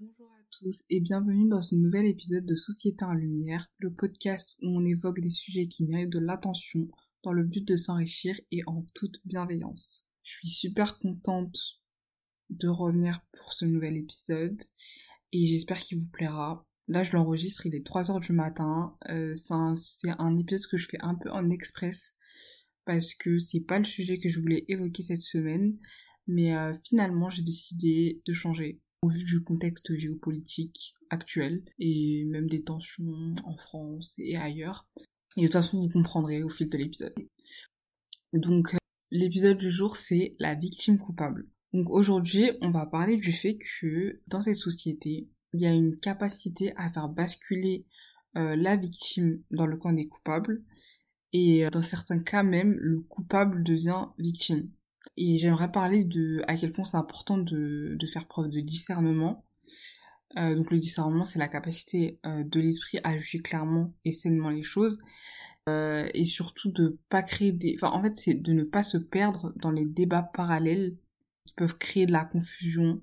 Bonjour à tous et bienvenue dans ce nouvel épisode de Société en Lumière, le podcast où on évoque des sujets qui méritent de l'attention dans le but de s'enrichir et en toute bienveillance. Je suis super contente de revenir pour ce nouvel épisode et j'espère qu'il vous plaira. Là, je l'enregistre, il est 3h du matin. Euh, c'est un, épisode que je fais un peu en express parce que c'est pas le sujet que je voulais évoquer cette semaine. Mais euh, finalement, j'ai décidé de changer au vu du contexte géopolitique actuel et même des tensions en France et ailleurs. Et de toute façon, vous comprendrez au fil de l'épisode. Donc, euh, l'épisode du jour, c'est la victime coupable. Donc aujourd'hui, on va parler du fait que dans cette société, il y a une capacité à faire basculer euh, la victime dans le camp des coupables et euh, dans certains cas même, le coupable devient victime. Et j'aimerais parler de à quel point c'est important de, de, faire preuve de discernement. Euh, donc le discernement, c'est la capacité euh, de l'esprit à juger clairement et sainement les choses. Euh, et surtout de pas créer des... Enfin en fait c'est de ne pas se perdre dans les débats parallèles qui peuvent créer de la confusion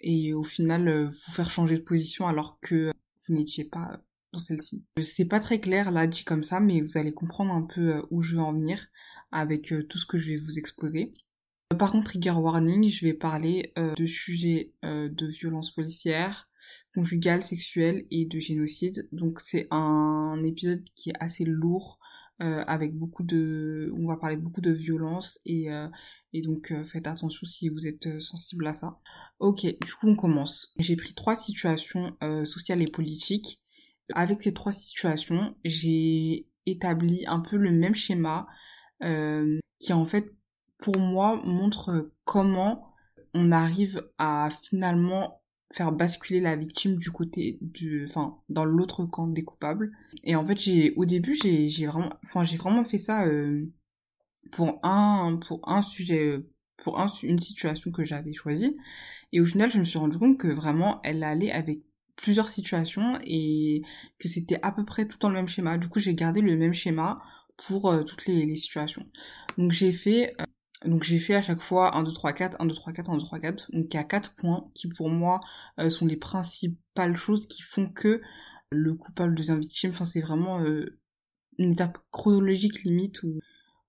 et au final euh, vous faire changer de position alors que vous n'étiez pas dans celle-ci. C'est pas très clair là dit comme ça mais vous allez comprendre un peu euh, où je veux en venir avec tout ce que je vais vous exposer. Par contre, trigger warning, je vais parler euh, de sujets euh, de violence policière, conjugale, sexuelle et de génocide. Donc c'est un épisode qui est assez lourd, euh, avec beaucoup de... On va parler beaucoup de violence et, et donc faites attention si vous êtes sensible à ça. Ok, du coup on commence. J'ai pris trois situations sociales et politiques. Avec ces trois situations, j'ai établi un peu le même schéma qui en fait pour moi, montre comment on arrive à finalement faire basculer la victime du côté du enfin dans l'autre camp des coupables. Et en fait j'ai au début j'ai j'ai vraiment enfin j'ai vraiment fait ça euh, pour un pour un sujet pour un, une situation que j'avais choisie. Et au final je me suis rendu compte que vraiment elle allait avec plusieurs situations et que c'était à peu près tout dans le même schéma. Du coup j'ai gardé le même schéma pour euh, toutes les, les, situations. Donc j'ai fait euh, donc j'ai fait à chaque fois 1, 2, 3, 4, 1, 2, 3, 4, 1, 2, 3, 4. Donc il y a 4 points qui pour moi euh, sont les principales choses qui font que le coupable devient victime. Enfin c'est vraiment euh, une étape chronologique limite où,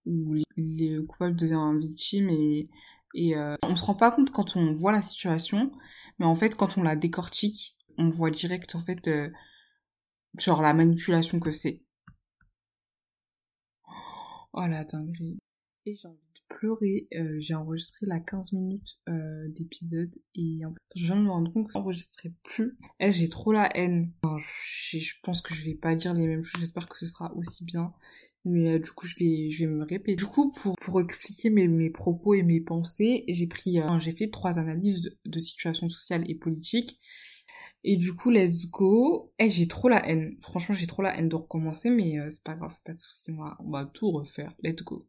où le coupable devient victime et, et euh, on se rend pas compte quand on voit la situation, mais en fait quand on la décortique, on voit direct en fait euh, genre la manipulation que c'est. Oh la dinguerie. Et j'ai envie pleurer. Euh, j'ai enregistré la 15 minutes euh, d'épisode et en fait, je viens de me rendre compte que j'enregistrais plus. Eh, j'ai trop la haine. je, je, pense que je vais pas dire les mêmes choses. J'espère que ce sera aussi bien. Mais euh, du coup, je vais, je vais me répéter. Du coup, pour, pour expliquer mes, mes propos et mes pensées, j'ai pris, euh, j'ai fait trois analyses de, de situations sociales et politiques. Et du coup, let's go. Eh, j'ai trop la haine. Franchement, j'ai trop la haine de recommencer, mais euh, c'est pas grave, pas de soucis. On va, on va tout refaire. Let's go.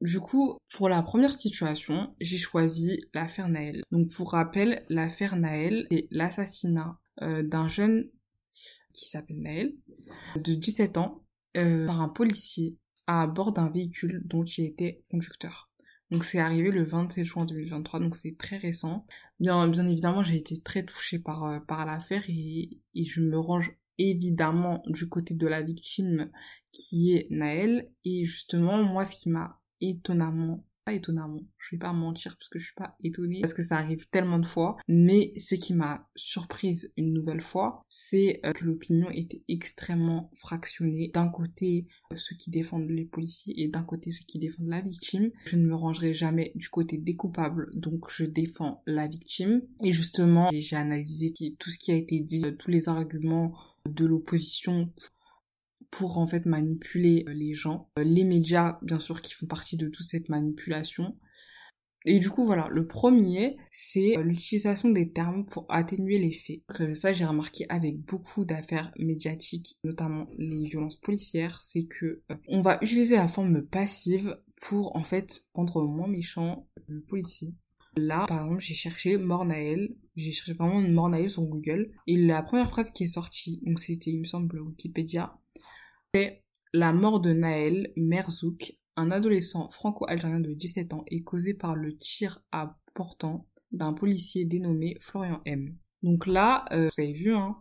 Du coup, pour la première situation, j'ai choisi l'affaire Naël. Donc pour rappel, l'affaire Naël, c'est l'assassinat euh, d'un jeune qui s'appelle Naël, de 17 ans, euh, par un policier à bord d'un véhicule dont il était conducteur. Donc c'est arrivé le 27 juin 2023, donc c'est très récent. Bien, bien évidemment, j'ai été très touchée par, euh, par l'affaire et, et je me range évidemment du côté de la victime qui est Naël. Et justement, moi, ce qui m'a étonnamment pas étonnamment, je vais pas mentir parce que je suis pas étonnée parce que ça arrive tellement de fois, mais ce qui m'a surprise une nouvelle fois, c'est euh, que l'opinion était extrêmement fractionnée. D'un côté, euh, ceux qui défendent les policiers et d'un côté ceux qui défendent la victime. Je ne me rangerai jamais du côté des coupables, donc je défends la victime. Et justement, j'ai analysé tout ce qui a été dit, euh, tous les arguments de l'opposition pour en fait manipuler euh, les gens. Euh, les médias, bien sûr, qui font partie de toute cette manipulation. Et du coup, voilà, le premier, c'est euh, l'utilisation des termes pour atténuer les faits. Ça, j'ai remarqué avec beaucoup d'affaires médiatiques, notamment les violences policières, c'est que on va utiliser la forme passive pour en fait rendre moins méchant le policier. Là, par exemple, j'ai cherché Mornael, j'ai cherché vraiment Mornael sur Google, et la première phrase qui est sortie, donc c'était, il me semble, Wikipédia, la mort de Naël Merzouk, un adolescent franco-algérien de 17 ans, est causée par le tir à portant d'un policier dénommé Florian M. Donc là, euh, vous avez vu, hein,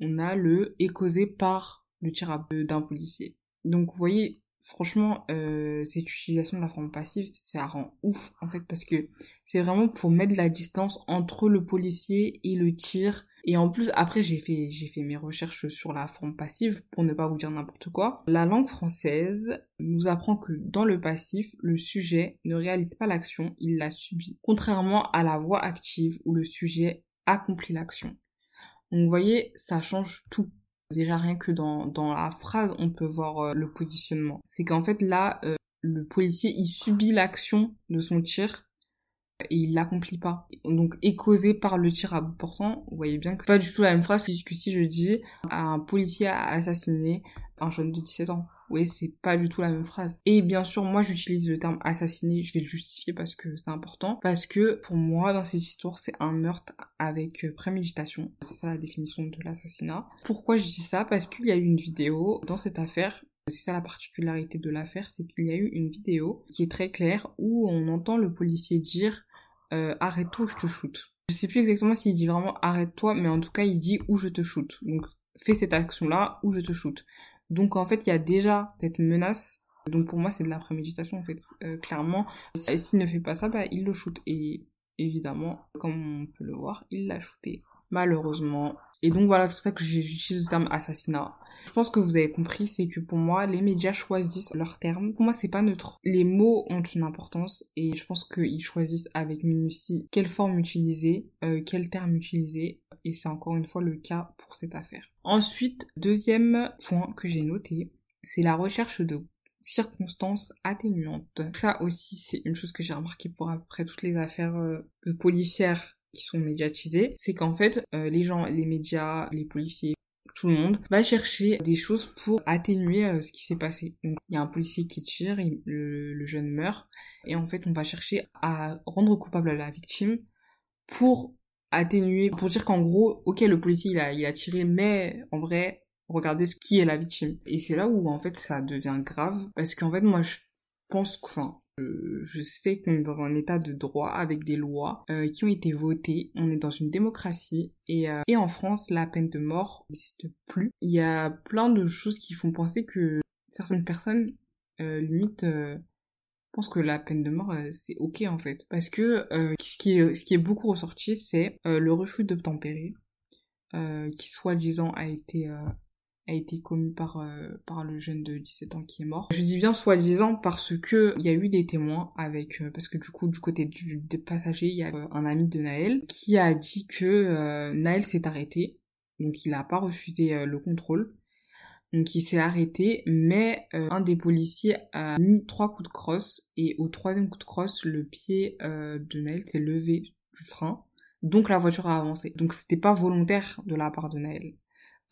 on a le est causé par le tir d'un policier. Donc vous voyez, franchement, euh, cette utilisation de la forme passive, ça rend ouf en fait parce que c'est vraiment pour mettre la distance entre le policier et le tir. Et en plus, après, j'ai fait, mes recherches sur la forme passive pour ne pas vous dire n'importe quoi. La langue française nous apprend que dans le passif, le sujet ne réalise pas l'action, il la subit. Contrairement à la voix active où le sujet accomplit l'action. Donc vous voyez, ça change tout. Déjà rien que dans, dans la phrase, on peut voir euh, le positionnement. C'est qu'en fait là, euh, le policier, il subit l'action de son tir et il l'accomplit pas. Donc est causé par le tir à bout portant, vous voyez bien que pas du tout la même phrase que si je dis un policier a assassiné un jeune de 17 ans. Oui, c'est pas du tout la même phrase. Et bien sûr, moi j'utilise le terme assassiné, je vais le justifier parce que c'est important. Parce que pour moi, dans cette histoire, c'est un meurtre avec euh, préméditation. C'est ça la définition de l'assassinat. Pourquoi je dis ça? Parce qu'il y a eu une vidéo dans cette affaire c'est ça la particularité de l'affaire, c'est qu'il y a eu une vidéo qui est très claire où on entend le policier dire euh, arrête-toi ou je te shoot. Je sais plus exactement s'il dit vraiment arrête-toi, mais en tout cas il dit où je te shoot. Donc fais cette action-là ou je te shoot. Donc en fait, il y a déjà cette menace. Donc pour moi, c'est de la préméditation en fait. Euh, clairement, s'il ne fait pas ça, bah, il le shoot. Et évidemment, comme on peut le voir, il l'a shooté. Malheureusement. Et donc voilà, c'est pour ça que j'utilise le terme assassinat. Je pense que vous avez compris, c'est que pour moi, les médias choisissent leurs termes. Pour moi, c'est pas neutre. Les mots ont une importance et je pense qu'ils choisissent avec minutie quelle forme utiliser, euh, quel terme utiliser. Et c'est encore une fois le cas pour cette affaire. Ensuite, deuxième point que j'ai noté, c'est la recherche de circonstances atténuantes. Ça aussi, c'est une chose que j'ai remarqué pour après toutes les affaires euh, policières qui sont médiatisées, c'est qu'en fait, euh, les gens, les médias, les policiers, tout le monde va chercher des choses pour atténuer euh, ce qui s'est passé. Donc il y a un policier qui tire, le, jeune meurt, et en fait on va chercher à rendre coupable la victime pour atténuer, pour dire qu'en gros, ok le policier il a, a tiré, mais en vrai regardez qui est la victime. Et c'est là où en fait ça devient grave, parce qu'en fait moi je pense, enfin, je, sais qu'on est dans un état de droit avec des lois euh, qui ont été votées. On est dans une démocratie et, euh, et en France, la peine de mort n'existe plus. Il y a plein de choses qui font penser que certaines personnes, euh, limite, pensent que la peine de mort c'est ok en fait, parce que ce qui est ce qui est beaucoup ressorti, c'est le refus d'obtempérer, qui soi-disant a été a été commis par euh, par le jeune de 17 ans qui est mort. Je dis bien soi-disant parce que il y a eu des témoins avec euh, parce que du coup du côté du, des passagers il y a euh, un ami de Naël qui a dit que Naël s'est arrêté. Donc il a pas refusé le contrôle donc il s'est arrêté mais un des policiers a mis trois coups de crosse et au troisième coup de crosse le pied de Naël s'est levé du frein donc la voiture a avancé donc c'était pas volontaire de la part de Naël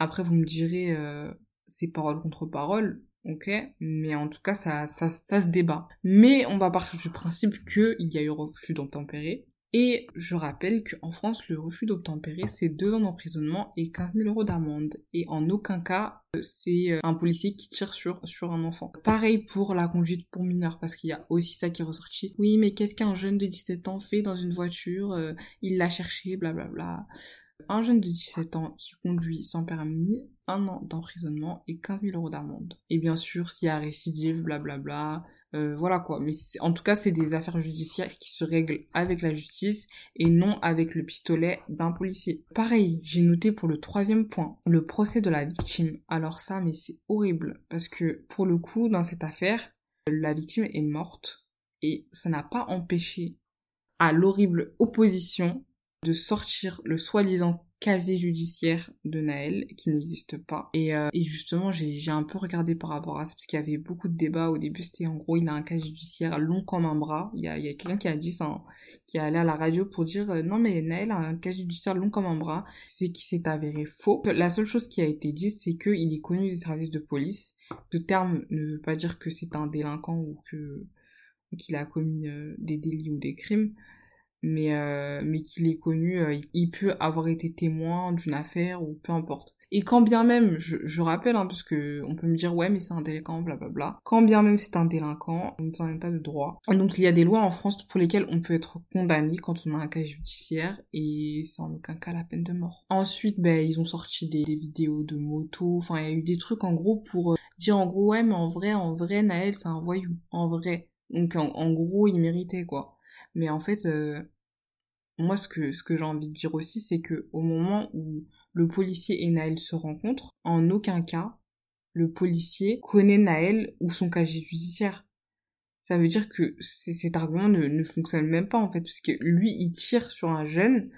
après, vous me direz, euh, c'est parole contre parole, ok, mais en tout cas, ça, ça, ça se débat. Mais on va partir du principe qu'il y a eu refus d'obtempérer. Et je rappelle qu'en France, le refus d'obtempérer, c'est deux ans d'emprisonnement et 15 000 euros d'amende. Et en aucun cas, euh, c'est euh, un policier qui tire sur, sur un enfant. Pareil pour la conduite pour mineurs, parce qu'il y a aussi ça qui est ressorti. Oui, mais qu'est-ce qu'un jeune de 17 ans fait dans une voiture Il l'a cherché, blablabla. Bla bla un jeune de 17 ans qui conduit sans permis, un an d'emprisonnement et 15 000 euros d'amende. Et bien sûr, s'il y a récidive, blablabla, euh, voilà quoi. Mais en tout cas, c'est des affaires judiciaires qui se règlent avec la justice et non avec le pistolet d'un policier. Pareil, j'ai noté pour le troisième point, le procès de la victime. Alors ça, mais c'est horrible parce que pour le coup, dans cette affaire, la victime est morte et ça n'a pas empêché à l'horrible opposition de sortir le soi-disant casier judiciaire de Naël qui n'existe pas. Et, euh, et justement j'ai un peu regardé par rapport à ça parce qu'il y avait beaucoup de débats. Au début c'était en gros il a un casier judiciaire long comme un bras. Il y a, a quelqu'un qui a dit ça qui est allé à la radio pour dire euh, non mais Naël a un casier judiciaire long comme un bras. C'est qui s'est avéré faux. La seule chose qui a été dite c'est qu'il est connu des services de police. Ce terme ne veut pas dire que c'est un délinquant ou que qu'il a commis euh, des délits ou des crimes mais euh, mais qu'il est connu, euh, il peut avoir été témoin d'une affaire ou peu importe. Et quand bien même, je, je rappelle, hein, parce que on peut me dire ouais mais c'est un délinquant, blablabla. Quand bien même c'est un délinquant, on est dans un état de droit. Donc il y a des lois en France pour lesquelles on peut être condamné quand on a un cas judiciaire et c'est en aucun cas la peine de mort. Ensuite, ben ils ont sorti des, des vidéos de motos, enfin il y a eu des trucs en gros pour euh, dire en gros ouais mais en vrai, en vrai Naël c'est un voyou, en vrai. Donc en, gros il méritait quoi. Mais en fait, euh, moi ce que ce que j'ai envie de dire aussi c'est que au moment où le policier et Naël se rencontrent, en aucun cas, le policier connaît Naël ou son casier judiciaire. Ça veut dire que cet argument ne, fonctionne même pas en fait, parce que lui, il tire sur un jeune,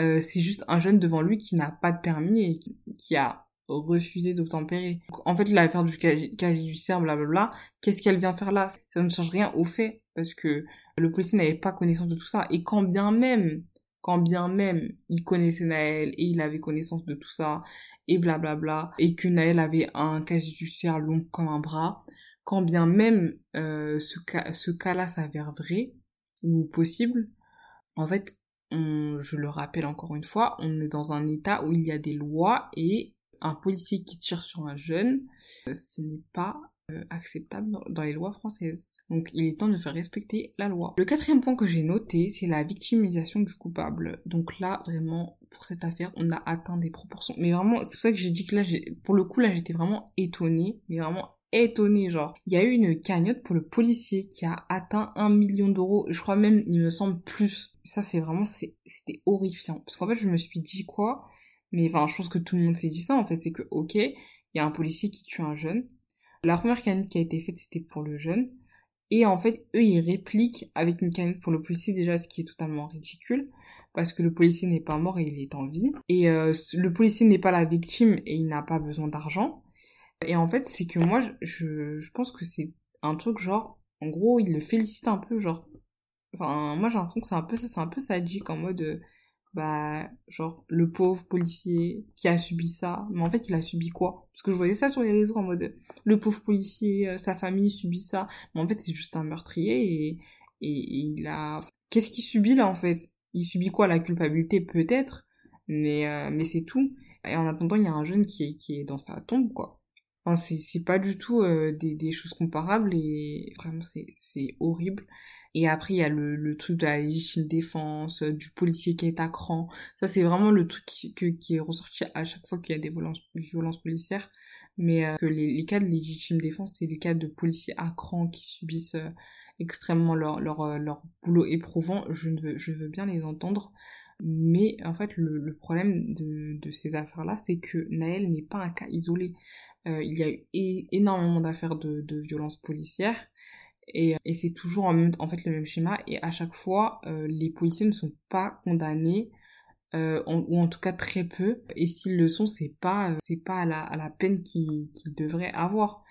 euh, c'est juste un jeune devant lui qui n'a pas de permis et qui, a refusé d'obtempérer. En fait, l'affaire du casier blablabla, qu'est-ce qu'elle vient faire là? Ça ne change rien au fait, parce que le policier n'avait pas connaissance de tout ça, et quand bien même quand bien même il connaissait Naël et il avait connaissance de tout ça, et blablabla, et que Naël avait un casier judiciaire long comme un bras, quand bien même euh, ce cas ce cas-là s'avère vrai ou possible, en fait, je le rappelle encore une fois, on est dans un état où il y a des lois et un policier qui tire sur un jeune, ce n'est pas euh, acceptable dans les lois françaises. Donc il est temps de faire respecter la loi. Le quatrième point que j'ai noté, c'est la victimisation du coupable. Donc là, vraiment, pour cette affaire, on a atteint des proportions. Mais vraiment, c'est pour ça que j'ai dit que là, pour le coup, là, j'étais vraiment étonnée, mais vraiment étonnée, genre. Il y a eu une cagnotte pour le policier qui a atteint un million d'euros. Je crois même, il me semble, plus. Ça, c'est vraiment, c'était horrifiant. Parce qu'en fait, je me suis dit quoi? Mais enfin, je pense que tout le monde s'est dit ça, en fait. C'est que, ok, il y a un policier qui tue un jeune. La première canette qui a été faite, c'était pour le jeune. Et en fait, eux, ils répliquent avec une canette pour le policier, déjà, ce qui est totalement ridicule. Parce que le policier n'est pas mort et il est en vie. Et euh, le policier n'est pas la victime et il n'a pas besoin d'argent. Et en fait, c'est que moi, je, je pense que c'est un truc genre, en gros, il le félicite un peu, genre. Enfin, moi j'ai l'impression que c'est un peu ça, c'est un peu sadique en mode bah genre le pauvre policier qui a subi ça. Mais en fait il a subi quoi? Parce que je voyais ça sur les réseaux en mode le pauvre policier euh, sa famille subit ça. Mais en fait c'est juste un meurtrier et, et, il a qu'est-ce qu'il subit là en fait? Il subit quoi la culpabilité peut-être? Mais euh, mais c'est tout. Et en attendant il y a un jeune qui est qui est dans sa tombe quoi. Enfin c'est c'est pas du tout euh, des des choses comparables et vraiment c'est c'est horrible et après, il y a le, le truc de la légitime défense, euh, du policier qui est à cran. Ça, c'est vraiment le truc qui, qui est ressorti à chaque fois qu'il y a des violences, violences policières. Mais euh, que les, les, cas de légitime défense, c'est les cas de policiers à cran qui subissent euh, extrêmement leur, leur, leur boulot éprouvant. Je, ne veux, je veux bien les entendre. Mais en fait, le, le problème de, de ces affaires-là, c'est que Naël n'est pas un cas isolé. il y a eu énormément d'affaires de, de violences policières et, et c'est toujours en, en, fait le même schéma. Et à chaque fois euh, les policiers ne sont pas condamnés euh, ou en tout cas très peu. Et s'ils le sont c'est pas euh, c'est pas à la, peine qu'ils devraient avoir.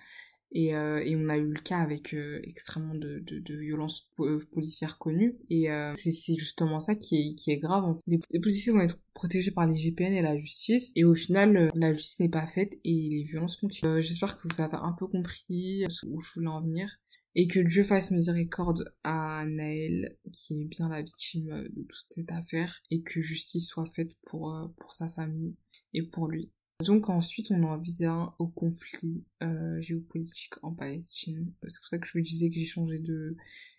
Et, euh, et on a eu le cas avec euh, extrêmement de, de, de violences policières connues. Et c'est justement ça qui est, qui est grave les, les, policiers vont être protégés par les GPN et la justice. Et au final la justice n'est pas faite et les violences continuent. J'espère que vous avez un peu compris où je voulais en venir et que Dieu fasse miséricorde à Naël, qui est bien la victime de toute cette affaire, et que justice soit faite pour, euh, pour sa famille et pour lui. Donc ensuite, on en vient au conflit euh, géopolitique en Palestine. C'est pour ça que je vous disais que j'ai changé de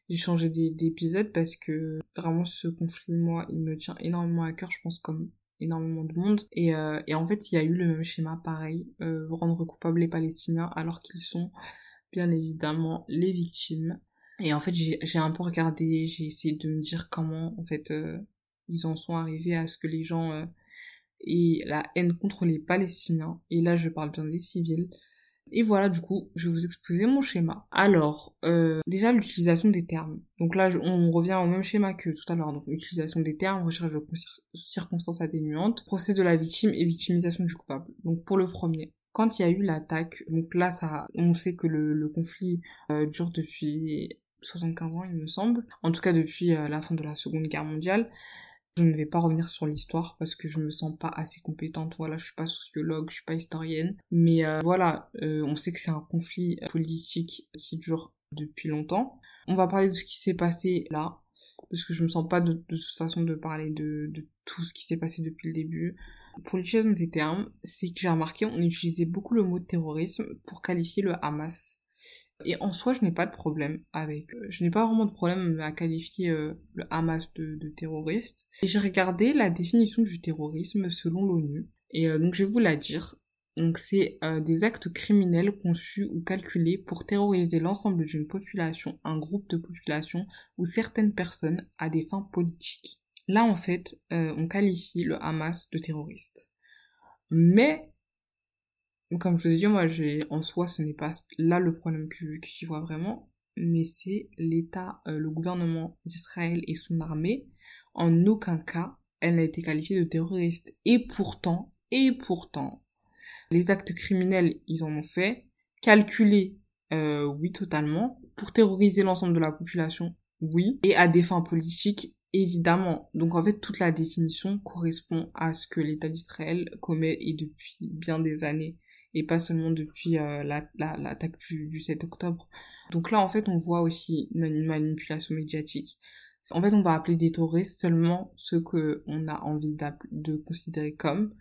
j'ai changé d'épisode parce que vraiment ce conflit, moi, il me tient énormément à cœur, je pense comme énormément de monde. Et, euh, et en fait, il y a eu le même schéma, pareil, euh, rendre coupables les Palestiniens alors qu'ils sont bien évidemment les victimes. Et en fait, j'ai un peu regardé, j'ai essayé de me dire comment, en fait, euh, ils en sont arrivés à ce que les gens euh, aient la haine contre les Palestiniens. Et là, je parle bien des civils. Et voilà, du coup, je vais vous exposer mon schéma. Alors, euh, déjà l'utilisation des termes. Donc là, on revient au même schéma que tout à l'heure. Donc, utilisation des termes, recherche de circonstances atténuantes, procès de la victime et victimisation du coupable. Donc, pour le premier, quand il y a eu l'attaque, donc là, ça, on sait que le, conflit euh, dure depuis 75 ans, il me semble. En tout cas, depuis euh, la fin de la Seconde Guerre mondiale. Je ne vais pas revenir sur l'histoire parce que je me sens pas assez compétente. Voilà, je suis pas sociologue, je suis pas historienne. Mais euh, voilà, on sait que c'est un conflit politique qui dure depuis longtemps. On va parler de ce qui s'est passé là parce que je me sens pas de, toute façon de parler de, de tout ce qui s'est passé depuis le début. Pour l'utilisation des termes, c'est que j'ai remarqué on utilisait beaucoup le mot terrorisme pour qualifier le Hamas. Et en soi, je n'ai pas de problème avec. Euh, je n'ai pas vraiment de problème à qualifier euh, le Hamas de, de terroriste. Et j'ai regardé la définition du terrorisme selon l'ONU. Et euh, donc je vais vous la dire. Donc c'est des actes criminels conçus ou calculés pour terroriser l'ensemble d'une population, un groupe de population ou certaines personnes à des fins politiques. Là en fait, euh, on qualifie le Hamas de terroriste. Mais comme je vous ai dit, moi j'ai en soi ce n'est pas là le problème que, que j'y vois vraiment, mais c'est l'État, euh, le gouvernement d'Israël et son armée. En aucun cas, elle n'a été qualifiée de terroriste. Et pourtant, et pourtant, les actes criminels, ils en ont fait. Calculer, euh, oui, totalement. Pour terroriser l'ensemble de la population, oui. Et à des fins politiques, évidemment. Donc en fait, toute la définition correspond à ce que l'État d'Israël commet et depuis bien des années. Et pas seulement depuis euh, l'attaque du, du 7 octobre. Donc là, en fait, on voit aussi une manipulation médiatique. En fait, on va appeler des terroristes seulement ceux que on a envie de considérer comme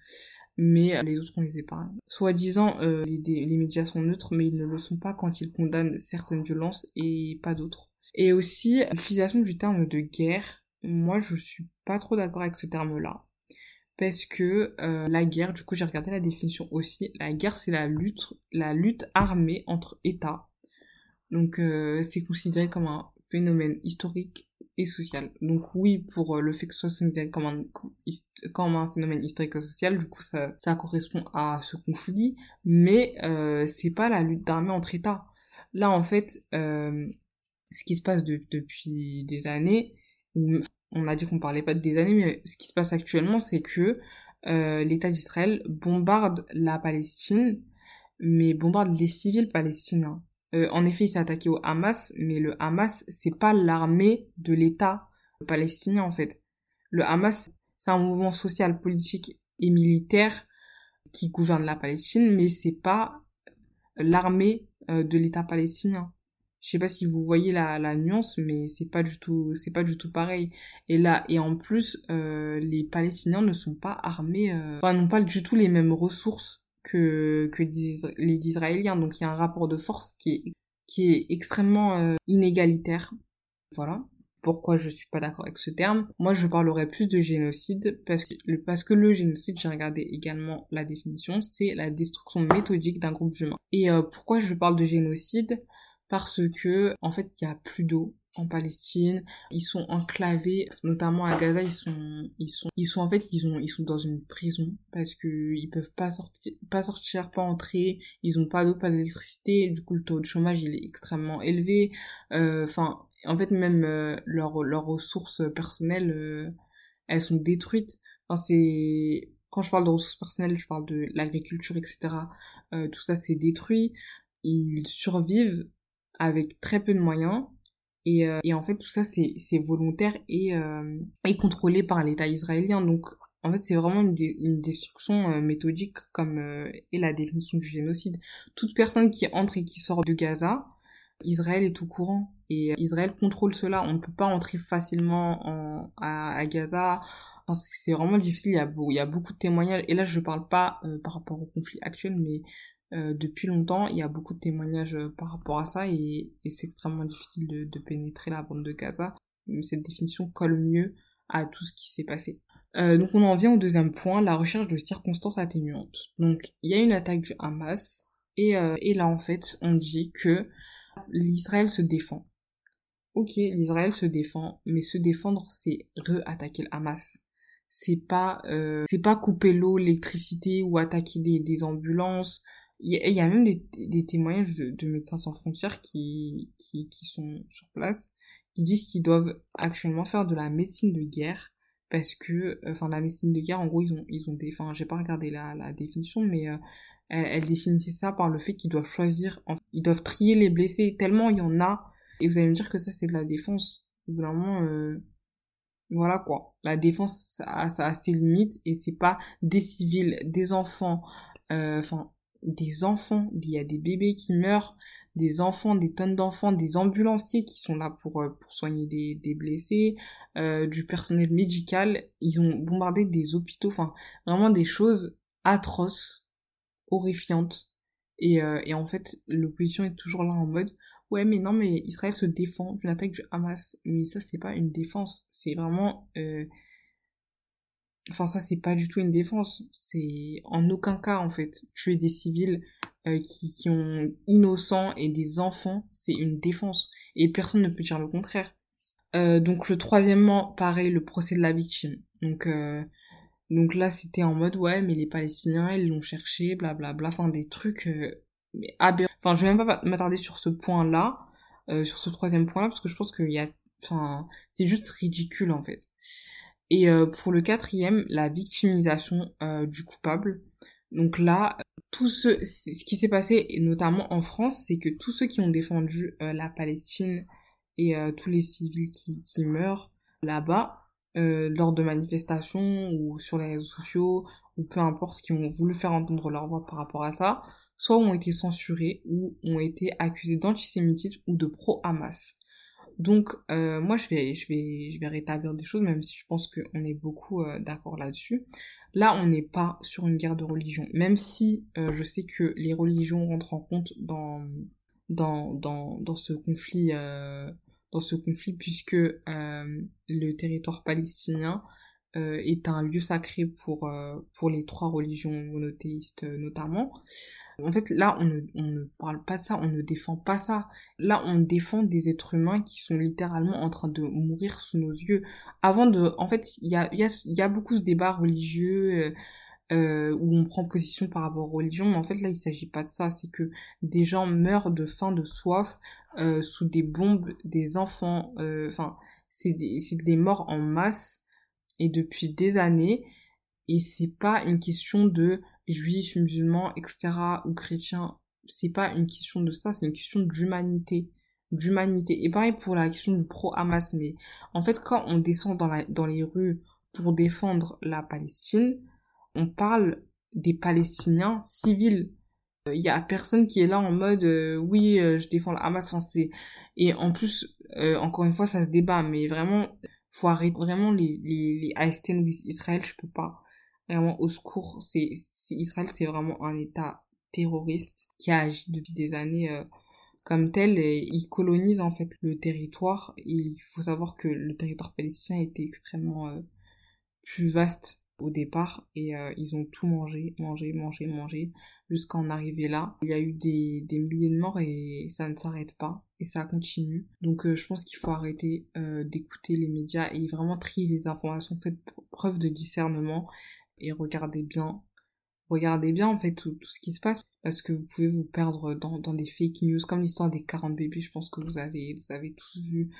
mais euh, les autres on les épargne. Soi-disant, euh, les, les, médias sont neutres, mais ils ne le sont pas quand ils condamnent certaines violences et pas d'autres. Et aussi, l'utilisation du terme de guerre, moi je suis pas trop d'accord avec ce terme-là. Parce que euh, la guerre, du coup j'ai regardé la définition aussi, la guerre c'est la lutte, la lutte armée entre États. Donc euh, c'est considéré comme un phénomène historique et social. Donc oui, pour euh, le fait que ce soit comme un, comme un phénomène historique et social, du coup ça, ça correspond à ce conflit, mais euh, c'est pas la lutte d'armée entre États. Là en fait, euh, ce qui se passe depuis des années, on a dit qu'on parlait pas de des années, mais ce qui se passe actuellement, c'est que euh, l'État d'Israël bombarde la Palestine, mais bombarde les civils palestiniens. Euh, en effet, il s'est attaqué au Hamas, mais le Hamas, c'est pas l'armée de l'État palestinien en fait. Le Hamas, c'est un mouvement social, politique et militaire qui gouverne la Palestine, mais c'est pas l'armée euh, de l'État palestinien. Je sais pas si vous voyez la, la nuance, mais c'est pas du tout, c'est pas du tout pareil. Et là, et en plus, euh, les Palestiniens ne sont pas armés, enfin, n'ont pas du tout les mêmes ressources que, que les Israéliens. Donc il y a un rapport de force qui est, qui est extrêmement euh, inégalitaire. Voilà. Pourquoi je suis pas d'accord avec ce terme? Moi, je parlerai plus de génocide parce que, parce que le génocide, j'ai regardé également la définition, c'est la destruction méthodique d'un groupe humain. Et euh, pourquoi je parle de génocide? Parce que, en fait, il y a plus d'eau, en Palestine, ils sont enclavés, notamment à Gaza, ils sont, ils sont, ils sont en fait, ils ont, ils sont dans une prison parce que ils peuvent pas sortir, pas sortir, pas entrer, ils ont pas d'eau, pas d'électricité, du coup le taux de chômage il est extrêmement élevé, euh, enfin, en fait même euh, leurs leurs ressources personnelles, euh, elles sont détruites. Enfin c'est, quand je parle de ressources personnelles, je parle de l'agriculture, etc. tout ça c'est détruit. Ils survivent avec très peu de moyens et, euh, et en fait, tout ça, c'est, volontaire et, euh, et contrôlé par l'État israélien. Donc, en fait, c'est vraiment une, une destruction euh, méthodique comme est la définition du génocide. Toute personne qui entre et qui sort de Gaza, Israël est au courant et Israël contrôle cela. On ne peut pas entrer facilement en, à, à Gaza. C'est vraiment difficile. Il y, a, il y a beaucoup de témoignages. Et là, je parle pas par rapport au conflit actuel, mais euh, depuis longtemps, il y a beaucoup de témoignages euh, par rapport à ça et, c'est extrêmement difficile de, pénétrer la bande de Gaza. Cette définition colle mieux à tout ce qui s'est passé. Euh, donc on en vient au deuxième point, la recherche de circonstances atténuantes. Donc il y a une attaque du Hamas et, et là en fait on dit que l'Israël se défend. Ok, l'Israël se défend, mais se défendre c'est re-attaquer le Hamas c'est pas c'est pas couper l'eau, l'électricité ou attaquer des, des ambulances il y, a même des, des témoignages de, de, Médecins sans frontières qui, qui, qui sont sur place, qui disent qu'ils doivent actuellement faire de la médecine de guerre, parce que, enfin, la médecine de guerre, en gros, ils ont, ils ont des, enfin, j'ai pas regardé la, la définition, mais euh, elle, elle, définissait ça par le fait qu'ils doivent choisir, ils doivent trier les blessés, tellement il y en a, et vous allez me dire que ça, c'est de la défense. Vraiment, euh, voilà quoi. La défense, ça, ça a ses limites, et c'est pas des civils, des enfants, euh, enfin, des enfants, il y a des bébés qui meurent, des enfants, des tonnes d'enfants, des ambulanciers qui sont là pour, pour soigner des, des blessés, du personnel médical. Ils ont bombardé des hôpitaux, enfin vraiment des choses atroces, horrifiantes. Et, et en fait, l'opposition est toujours là en mode ouais mais non mais Israël se défend d'une attaque du Hamas. Mais ça c'est pas une défense, c'est vraiment Enfin, ça, c'est pas du tout une défense. C'est en aucun cas, en fait, tuer des civils euh, qui, qui ont innocents et des enfants, c'est une défense. Et personne ne peut dire le contraire. Euh, donc le troisièmement, pareil, le procès de la victime. Donc euh, donc là, c'était en mode ouais, mais les Palestiniens, ils l'ont cherché, blablabla, bla, enfin des trucs. mais Enfin, je vais même pas m'attarder sur ce point-là, sur ce troisième point-là, parce que je pense qu'il y a, enfin, c'est juste ridicule en fait. Et euh, pour le quatrième, la victimisation euh, du coupable. Donc là, tout ce, ce qui s'est passé, notamment en France, c'est que tous ceux qui ont défendu euh, la Palestine et tous les civils qui, qui meurent là-bas, lors de manifestations ou sur les réseaux sociaux, ou peu importe, qui ont voulu faire entendre leur voix par rapport à ça, soit ont été censurés ou ont été accusés d'antisémitisme ou de pro-Hamas. Donc euh, moi je vais je vais je vais rétablir des choses même si je pense qu'on est beaucoup euh, d'accord là-dessus. Là on n'est pas sur une guerre de religion même si euh, je sais que les religions rentrent en compte dans dans dans dans ce conflit dans ce conflit puisque le territoire palestinien est un lieu sacré pour pour les trois religions monothéistes notamment. En fait, là, on ne, on ne parle pas de ça, on ne défend pas ça. Là, on défend des êtres humains qui sont littéralement en train de mourir sous nos yeux. Avant de... En fait, il y a, y, a, y a beaucoup ce débat religieux... Euh, euh, où on prend position par rapport aux religions, mais en fait là il s'agit pas de ça, c'est que des gens meurent de faim, de soif, euh, sous des bombes, des enfants, euh, enfin c'est des, des morts en masse et depuis des années, et c'est pas une question de juifs, musulmans, etc., ou chrétiens, c'est pas une question de ça, c'est une question d'humanité. D'humanité. Et pareil pour la question du pro-Hamas, mais en fait, quand on descend dans, la, dans les rues pour défendre la Palestine, on parle des Palestiniens civils. Il y a personne qui est là en mode euh, oui, euh, je défends le Hamas. Et en plus, euh, encore une fois, ça se débat, mais vraiment, faut arrêter vraiment les les les with Israël, je peux pas. Vraiment au secours, c'est Israël, c'est vraiment un État terroriste qui a agi depuis des années euh, comme tel et il colonise en fait le territoire. Il faut savoir que le territoire palestinien était extrêmement euh, plus vaste au départ et euh, ils ont tout mangé, mangé, mangé, mangé jusqu'à en arriver là. Il y a eu des, des milliers de morts et ça ne s'arrête pas et ça continue. Donc je pense qu'il faut arrêter d'écouter les médias et vraiment trier les informations, faites preuve de discernement et regardez bien regardez bien en fait tout, ce qui se passe. Parce que vous pouvez vous perdre dans, dans des fake news comme l'histoire des 40 bébés je pense que vous avez vous avez tous vu.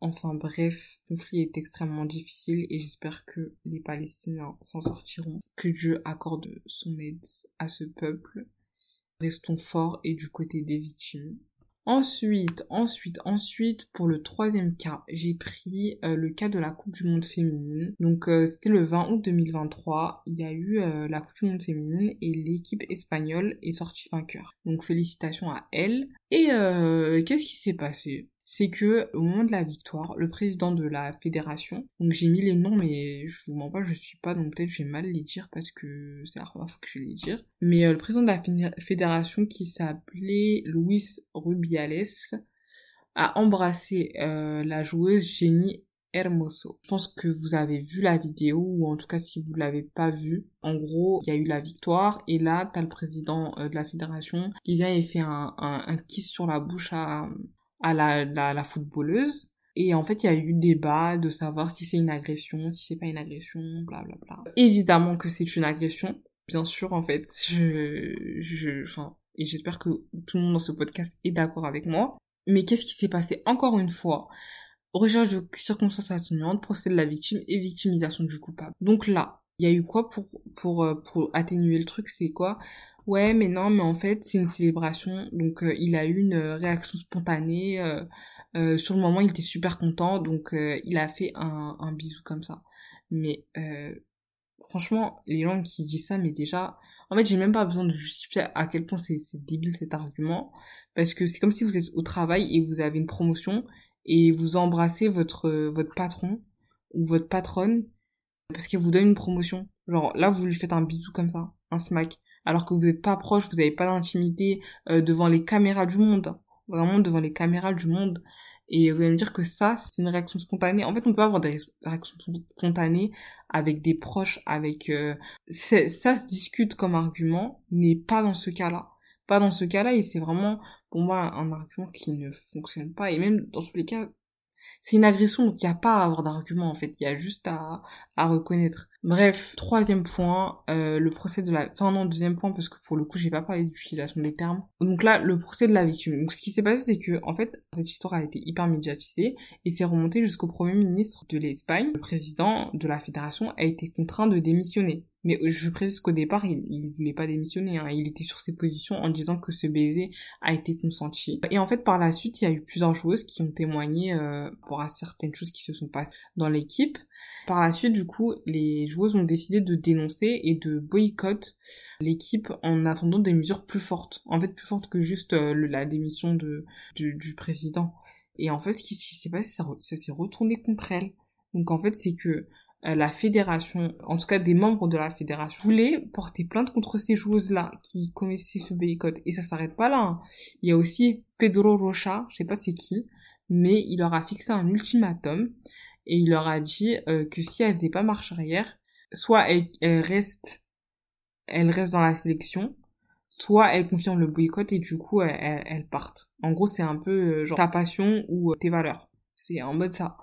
Enfin bref le conflit est extrêmement difficile et j'espère que les Palestiniens s'en sortiront. Que Dieu accorde son aide à ce peuple. Restons forts et du côté des victimes Ensuite, ensuite, ensuite, pour le troisième cas, j'ai pris euh, le cas de la Coupe du Monde féminine. Donc euh, c'était le 20 août 2023, il y a eu euh, la Coupe du Monde féminine et l'équipe espagnole est sortie vainqueur. Donc félicitations à elle. Et qu'est-ce qui s'est passé? C'est que au moment de la victoire, le président de la fédération, donc j'ai mis les noms, mais je vous mens pas, je suis pas, donc peut-être j'ai mal les dire parce que c'est la première que je les dire. Mais euh, le président de la fédération qui s'appelait Luis Rubiales a embrassé euh, la joueuse Jenny Hermoso. Je pense que vous avez vu la vidéo, ou en tout cas si vous l'avez pas vue. En gros, il y a eu la victoire, et là, t'as le président euh, de la fédération qui vient et fait un, un kiss sur la bouche à, à la, la, footballeuse. Et en fait, il y a eu débat de savoir si c'est une agression, si c'est pas une agression, bla bla bla. Évidemment que c'est une agression, bien sûr, en fait. Je, je, enfin, et j'espère que tout le monde dans ce podcast est d'accord avec moi. Mais qu'est-ce qui s'est passé encore une fois? Recherche de circonstances atténuantes, procès de la victime et victimisation du coupable. Donc là, il y a eu quoi pour, pour, euh, pour atténuer le truc? C'est quoi? Ouais mais non mais en fait c'est une célébration. Donc euh, il a eu une euh, réaction spontanée euh, sur le moment il était super content. Donc il a fait un, un bisou comme ça. Mais franchement, les gens qui disent ça, mais déjà, en fait, j'ai même pas besoin de justifier à quel point c'est débile cet argument, parce que c'est comme si vous êtes au travail et vous avez une promotion et vous embrassez votre votre patron ou votre patronne parce qu'il vous donne une promotion. Genre là, vous lui faites un bisou comme ça, un smack, alors que vous n'êtes pas proche, vous n'avez pas d'intimité euh, devant les caméras du monde, vraiment devant les caméras du monde. Et vous allez me dire que ça, c'est une réaction spontanée. En fait, on peut avoir des réactions spontanées avec des proches, avec... Euh, ça se discute comme argument, mais pas dans ce cas-là. Pas dans ce cas-là, et c'est vraiment, pour moi, un argument qui ne fonctionne pas. Et même, dans tous les cas, c'est une agression, donc il n'y a pas à avoir d'argument en fait, il y a juste à, à reconnaître. Bref, troisième point, euh, le procès de la... Enfin non, deuxième point, parce que pour le coup, j'ai pas parlé d'utilisation des termes. Donc là, le procès de la victime. Donc ce qui s'est passé, c'est que, en fait, cette histoire a été hyper médiatisée et c'est remonté jusqu'au premier ministre de l'Espagne. Le président de la fédération a été contraint de démissionner. Mais je précise qu'au départ, il, il voulait pas démissionner. Hein. Il était sur ses positions en disant que ce baiser a été consenti. Et en fait, par la suite, il y a eu plusieurs joueuses qui ont témoigné euh, pour certaines choses qui se sont passées dans l'équipe. Par la suite, du coup, les joueuses ont décidé de dénoncer et de boycotter l'équipe en attendant des mesures plus fortes. En fait, plus fortes que juste euh, la démission de, du, président. Et en fait, ce qui s'est passé, ça, ça s'est retourné contre elle. Donc en fait, c'est que euh, la fédération, en tout cas des membres de la fédération, voulaient porter plainte contre ces joueuses-là qui connaissaient ce boycott. Et ça s'arrête pas là. Hein. Il y a aussi Pedro Rocha, je sais pas c'est qui, mais il leur a fixé un ultimatum et il leur a dit euh, que si elles faisaient pas marche arrière, soit elles, restent, elles restent dans la sélection, soit elles confirment le boycott et du coup elles, elles partent. En gros, c'est un peu euh, genre ta passion ou euh, tes valeurs. C'est en mode ça.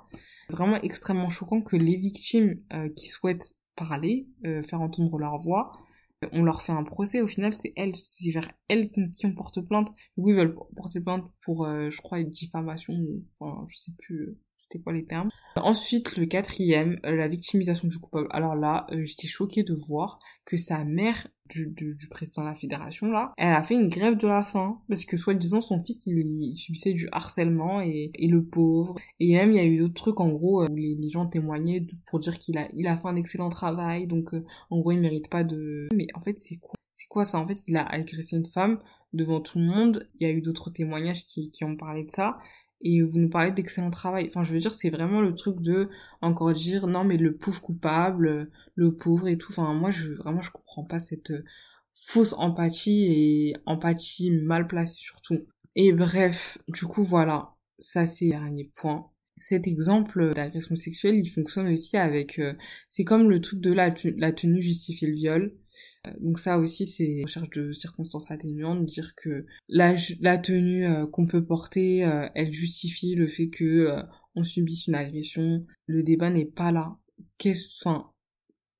Vraiment extrêmement choquant que les victimes qui souhaitent parler, faire entendre leur voix, on leur fait un procès. Au final, c'est elles, c'est vers elles qui on porte plainte. Oui, ils veulent porter plainte pour, je crois, diffamation. Enfin, je sais plus c'était quoi les termes. Ensuite, le quatrième, euh, la victimisation du coupable. Alors là, euh, j'étais choquée de voir que sa mère du, du, président de la fédération, là, elle a fait une grève de la faim, parce que soi-disant son fils, il, subissait du harcèlement, et, et, le pauvre. Et même, il y a eu d'autres trucs, en gros, euh, où les, les gens témoignaient pour dire qu'il a, il a fait un excellent travail, donc en gros, il mérite pas de... Mais en fait, c'est quoi C'est quoi ça? En fait, il a agressé une femme devant tout le monde. Il y a eu d'autres témoignages qui, qui ont parlé de ça et vous nous parlez d'excellent travail. Enfin, je veux dire, c'est vraiment le truc de encore dire non mais le pauvre coupable, le pauvre et tout. Enfin, moi, je vraiment je comprends pas cette euh, fausse empathie et empathie mal placée surtout. Et bref, du coup voilà, ça c'est le dernier point. Cet exemple d'agression sexuelle, il fonctionne aussi avec, euh, c'est comme le truc de la, tenue justifier le viol. Euh, donc ça aussi, c'est recherche de circonstances atténuantes, dire que la, la tenue euh, qu'on peut porter, euh, elle justifie le fait que on subisse une agression. Le débat n'est pas là. Qu'est-ce, enfin,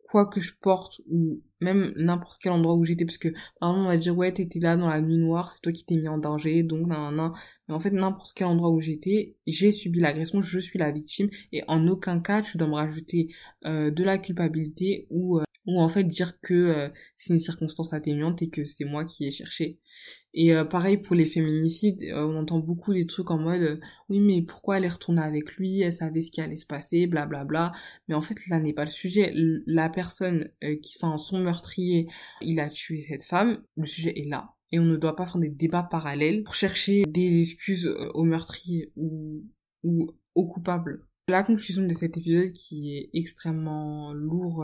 quoi que je porte ou même n'importe quel endroit où j'étais parce que exemple on va dire ouais t'étais là dans la nuit noire c'est toi qui t'es mis en danger donc nan, nan, mais en fait n'importe quel endroit où j'étais j'ai subi l'agression je suis la victime et en aucun cas tu dois me rajouter de la culpabilité ou ou en fait dire que euh, c'est une circonstance atténuante et que c'est moi qui ai cherché. Et euh, pareil pour les féminicides, euh, on entend beaucoup des trucs en mode oui mais pourquoi elle est retournée avec lui, elle savait ce qui allait se passer, blablabla. Bla, bla. Mais en fait là n'est pas le sujet. La personne qui fait son meurtrier, il a tué cette femme, le sujet est là. Et on ne doit pas faire des débats parallèles pour chercher des excuses au meurtrier ou, ou au coupable. La conclusion de cet épisode qui est extrêmement lourd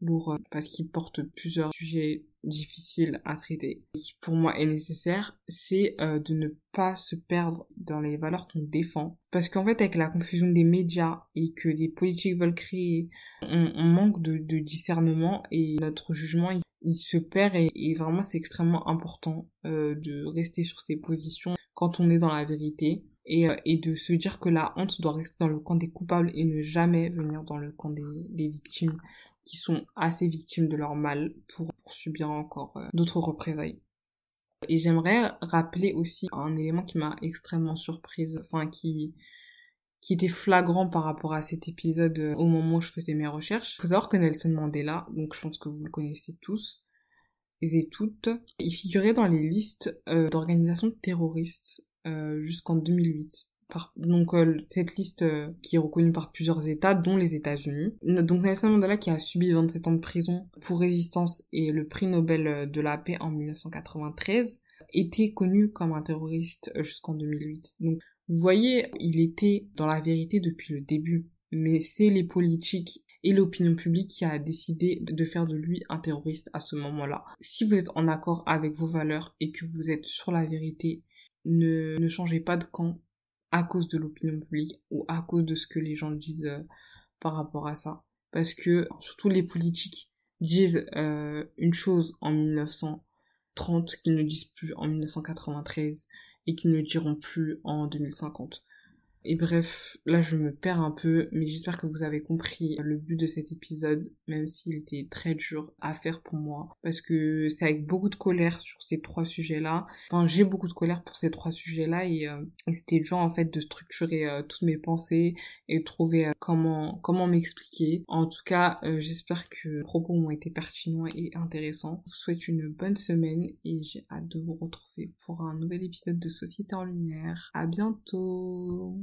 lourd euh, parce qu'il porte plusieurs sujets difficiles à traiter. Ce qui pour moi est nécessaire, c'est euh, de ne pas se perdre dans les valeurs qu'on défend. Parce qu'en fait, avec la confusion des médias et que des politiques veulent créer, on, manque de, discernement et notre jugement il, se perd et, vraiment c'est extrêmement important euh, de rester sur ses positions quand on est dans la vérité. Et, et, de se dire que la honte doit rester dans le camp des coupables et ne jamais venir dans le camp des, des victimes qui sont assez victimes de leur mal pour, subir encore euh, d'autres représailles. Et j'aimerais rappeler aussi un élément qui m'a extrêmement surprise, enfin qui était flagrant par rapport à cet épisode euh, au moment où je faisais mes recherches. Il faut savoir que Nelson Mandela, donc je pense que vous le connaissez tous et toutes, il figurait dans les listes euh, d'organisations terroristes jusqu'en 2008. Donc euh, cette liste euh, qui est reconnue par plusieurs États, dont les États-Unis. Donc Nelson Mandela qui a subi 27 ans de prison pour résistance et le prix Nobel de la paix en 1993 était connu comme un terroriste jusqu'en 2008. Donc vous voyez, il était dans la vérité depuis le début, mais c'est les politiques et l'opinion publique qui a décidé de faire de lui un terroriste à ce moment-là. Si vous êtes en accord avec vos valeurs et que vous êtes sur la vérité, ne, ne changez pas de camp à cause de l'opinion publique ou à cause de ce que les gens disent euh, par rapport à ça. Parce que surtout les politiques disent euh, une chose en 1930 qu'ils ne disent plus en 1993 et qui ne diront plus en 2050. Et bref, là je me perds un peu, mais j'espère que vous avez compris le but de cet épisode, même s'il était très dur à faire pour moi, parce que c'est avec beaucoup de colère sur ces trois sujets-là. Enfin, j'ai beaucoup de colère pour ces trois sujets-là et, euh, c'était dur en fait de structurer euh, toutes mes pensées et de trouver euh, comment comment m'expliquer. En tout cas, j'espère que les propos ont été pertinents et intéressants. Je vous souhaite une bonne semaine et j'ai hâte de vous retrouver pour un nouvel épisode de Société en Lumière. À bientôt